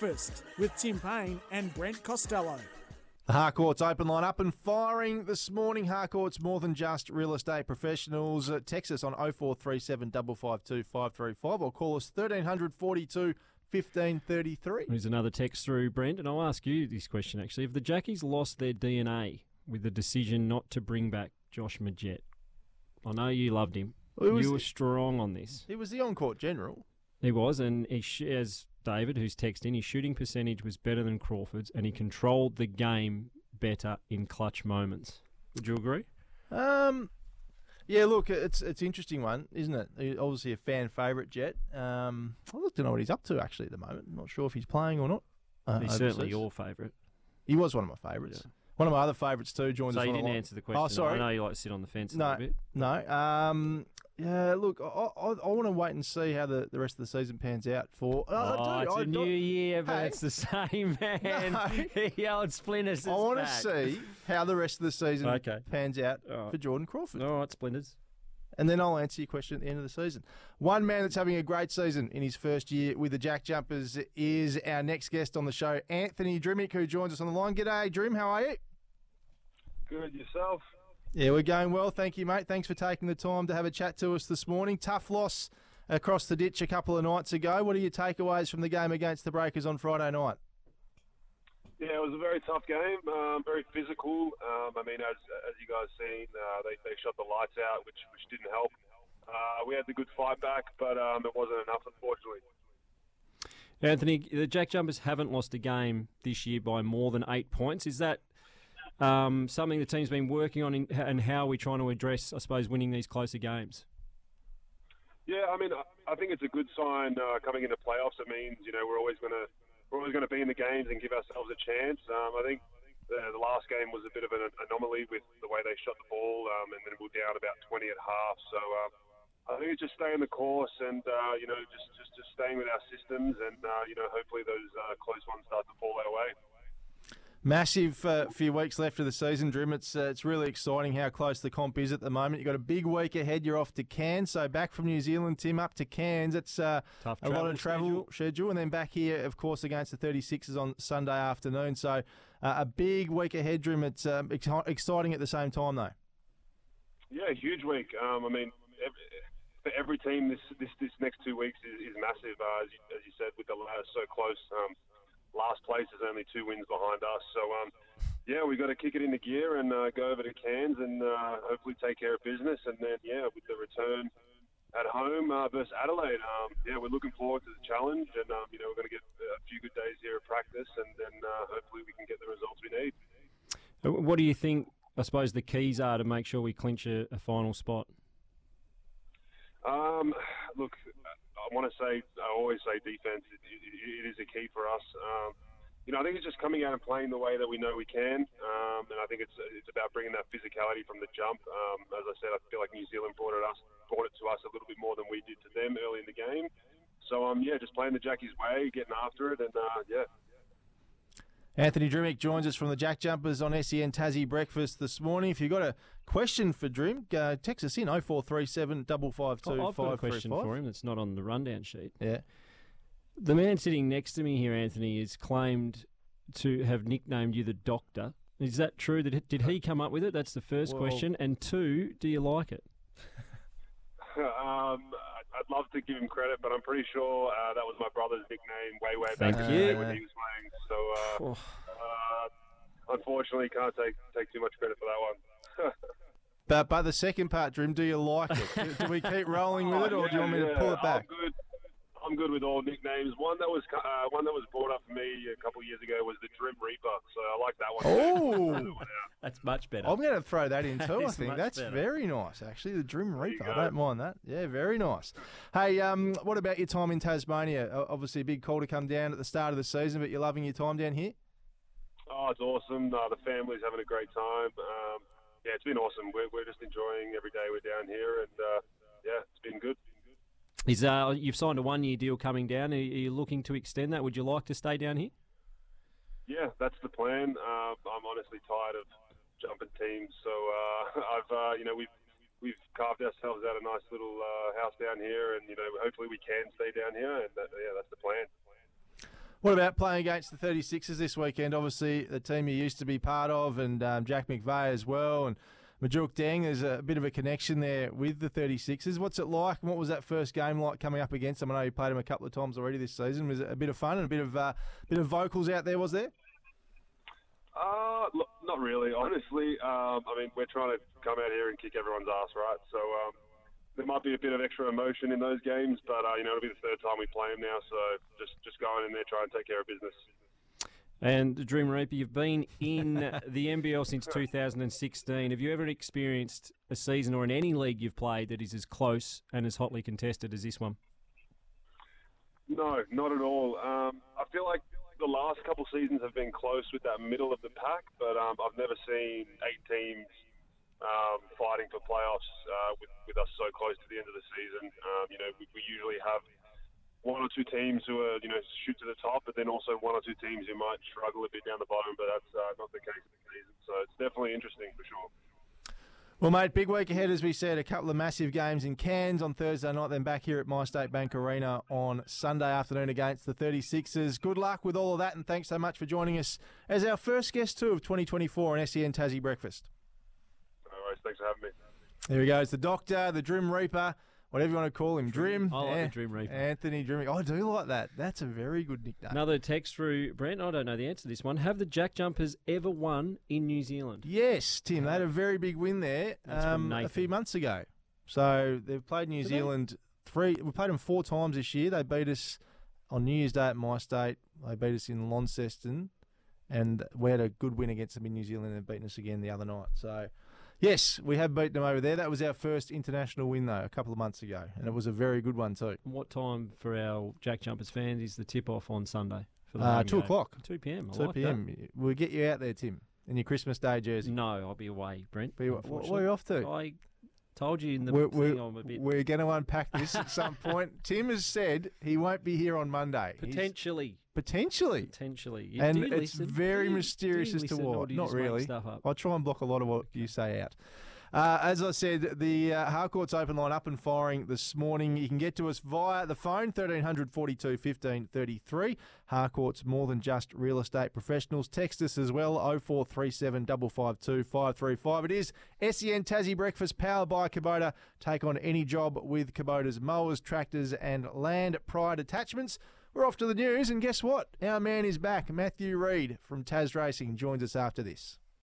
Breakfast with Tim Payne and Brent Costello. The Harcourt's open line up and firing this morning. Harcourt's more than just real estate professionals. Uh, text us on 0437 552 535 or call us 1342 1533. Here's another text through, Brent, and I'll ask you this question actually. If the Jackies lost their DNA with the decision not to bring back Josh Magette, I know you loved him. Well, was- you were strong on this. He was the on court general. He was, and he sh- as David, who's texting, his shooting percentage was better than Crawford's, and he controlled the game better in clutch moments. Would you agree? Um, yeah, look, it's it's an interesting one, isn't it? He- Obviously a fan favourite, Jet. Um, I look to know what he's up to actually at the moment. I'm not sure if he's playing or not. Uh, He's certainly your favourite. He was one of my favourites. One of my other favourites too. Joined So us. you didn't answer the question. Oh, sorry. I know you like to sit on the fence a No, little bit. no. Um, yeah, look, I, I, I want to wait and see how the, the rest of the season pans out for. Oh, I it's I a new year, but Hey. it's the same man. No. the old splinters. I want to see how the rest of the season Okay. pans out right. for Jordan Crawford. All right, splinters. And then I'll answer your question at the end of the season. One man that's having a great season in his first year with the Jack Jumpers is our next guest on the show, Anthony Drmic, who joins us on the line. G'day, Drim. How are you? Good yourself. Yeah, we're going well. Thank you, mate. Thanks for taking the time to have a chat to us this morning. Tough loss across the ditch a couple of nights ago. What are your takeaways from the game against the Breakers on Friday night? Yeah, it was a very tough game, um, very physical. Um, I mean, as as you guys seen, uh, they they shot the lights out, which which didn't help. Uh, we had the good fight back, but um, it wasn't enough, unfortunately. Anthony, the Jack Jumpers haven't lost a game this year by more than eight points. Is that um, something the team's been working on, in, and how we're trying to address, I suppose, winning these closer games? Yeah, I mean, I, think it's a good sign uh, coming into playoffs. It means you know we're always going to we're always going to be in the games and give ourselves a chance. Um, I think the, the last game was a bit of an anomaly with the way they shot the ball, um, and then we were down about 20 at half. So um, I think it's just staying the course and uh, you know just, just just staying with our systems, and uh, you know hopefully those uh, close ones start to fall our way. Massive uh, few weeks left of the season, Drim. It's uh, it's really exciting how close the comp is at the moment. You've got a big week ahead. You're off to Cairns, so back from New Zealand, Tim, up to Cairns. It's uh, Tough a lot of travel schedule. and then back here, of course, against the 36ers on Sunday afternoon. So uh, a big week ahead, Drim. It's um, ex- exciting at the same time, though. Yeah, huge week. Um, I mean, every, for every team, this this, this next two weeks is, is massive. Uh, as, you, as you said, with the ladder so close, um, last place is only two wins behind us. So, um, yeah, we've got to kick it into gear and uh, go over to Cairns and uh, hopefully take care of business. And then, yeah, with the return at home uh, versus Adelaide, um, yeah, we're looking forward to the challenge. And um, you know, we're going to get a few good days here of practice, and then uh, hopefully we can get the results we need. Uh, What do you think, I suppose, the keys are to make sure we clinch a, a final spot? Um, look, I want to say, I always say defense. It, it, it is a key for us. Um, you know, I think it's just coming out and playing the way that we know we can, um, and I think it's it's about bringing that physicality from the jump. Um, as I said, I feel like New Zealand brought it us brought it to us a little bit more than we did to them early in the game. So um, yeah, just playing the Jackies way, getting after it, and uh, yeah, Anthony Drmic joins us from the Jack Jumpers on SEN Tassie Breakfast this morning. If you've got a question for Drim, uh, text us in 0437 552 I've got a question for him that's not on the rundown sheet. Yeah. The man sitting next to me here, Anthony, is claimed to have nicknamed you the Doctor. Is that true? Did, did he come up with it? That's the first Well- question. And two, do you like it? um, I'd love to give him credit, but I'm pretty sure uh, that was my brother's nickname way, way Thank back in the you. day when he was playing. So, uh, uh, unfortunately, can't take take too much credit for that one. But but the second part, Drim, do you like it? do, do we keep rolling with it, or do you want me to Oh, pull it back? I'm good. I'm good with all nicknames. One that was uh, one that was brought up for me a couple of years ago was the Drim Reaper, so I like that one. Oh, That's much better. I'm going to throw that in That too. I think that's better. very nice, actually. The Drim Reaper. I don't mind that. Yeah, very nice. Hey, um, what about your time in Tasmania? Obviously, a big call to come down at the start of the season, but you're loving your time down here. Oh, it's awesome. Uh, the family's having a great time. Um, yeah, it's been awesome. We're, we're just enjoying every day we're down here, and uh, yeah, it's been good. Is uh, you've signed a one year deal coming down? Are you, looking to extend that? Would you like to stay down here? Yeah, that's the plan. Uh, I'm honestly tired of jumping teams, so uh, I've uh, you know we've we've carved ourselves out a nice little uh, house down here, and you know hopefully we can stay down here, and that, yeah, that's the plan. What about playing against the 36ers this weekend? Obviously, the team you used to be part of, and um, Jack McVeigh as well, and Majok Deng. There's a bit of a connection there with the 36ers. What's it like? And what was that first game like coming up against them? I know you played them a couple of times already this season. Was it a bit of fun and a bit of uh, bit of vocals out there? Was there? Uh, look, not really, honestly. Um, I mean, we're trying to come out here and kick everyone's ass, right? So um, there might be a bit of extra emotion in those games, but uh, you know, it'll be the third time we play them now, so just just going in there, trying to take care of business. And Dream Reaper, you've been in the NBL since 2016. Have you ever experienced a season or in any league you've played that is as close and as hotly contested as this one? No, not at all. Um, I feel like the last couple seasons have been close with that middle of the pack, but um, I've never seen eight teams um, fighting for playoffs uh, with, with us so close to the end of the season. Um, you know, we, we usually have one or two teams who are, you know, shoot to the top, but then also one or two teams who might struggle a bit down the bottom, but that's uh, not the case this season. So it's definitely interesting for sure. Well, mate, big week ahead, as we said. A couple of massive games in Cairns on Thursday night, then back here at MyState Bank Arena on Sunday afternoon against the 36ers. Good luck with all of that, and thanks so much for joining us as our first guest, too, of 2024 on SEN Tassie Breakfast. No worries. Thanks for having me. There he goes, the Doctor, the Drim Reaper, whatever you want to call him. Drim. I like the Dream Reaper. Anthony Drim. Oh, I do like that. That's a very good nickname. Another text through Brent. I don't know the answer to this one. Have the Jack Jumpers ever won in New Zealand? Yes, Tim, they had a very big win there um, a few months ago. So they've played New Did they? Zealand three. We played them four times this year. They beat us on New Year's Day at MyState. They beat us in Launceston, and we had a good win against them in New Zealand and beaten us again the other night. So. Yes, we have beaten them over there. That was our first international win, though, a couple of months ago, and it was a very good one too. What time for our Jack Jumpers fans is the tip off on Sunday? For the Uh, two game? o'clock, 2 p.m. I two like p.m. We'll get you out there, Tim, in your Christmas Day jersey. No, I'll be away, Brent. Be- wh- wh- unfortunately. where are you off to? I told you in the we're, thing we're, I'm a bit we're going to unpack this at some point. Tim has said he won't be here on Monday. He's- potentially, potentially. potentially. You And it's listen? very Do mysterious you as to what. Not really. I'll try and block a lot of what you say out. Uh, as I said, the uh, Harcourt's open line up and firing this morning. You can get to us via the phone, 1300 42 15 33. Harcourt's more than just real estate professionals. Text us as well, 0437 552 535. It is SEN Tassie Breakfast powered by Kubota. Take on any job with Kubota's mowers, tractors, and land pride attachments. We're off to the news, and guess what? Our man is back. Matthew Reid from Tasracing joins us after this.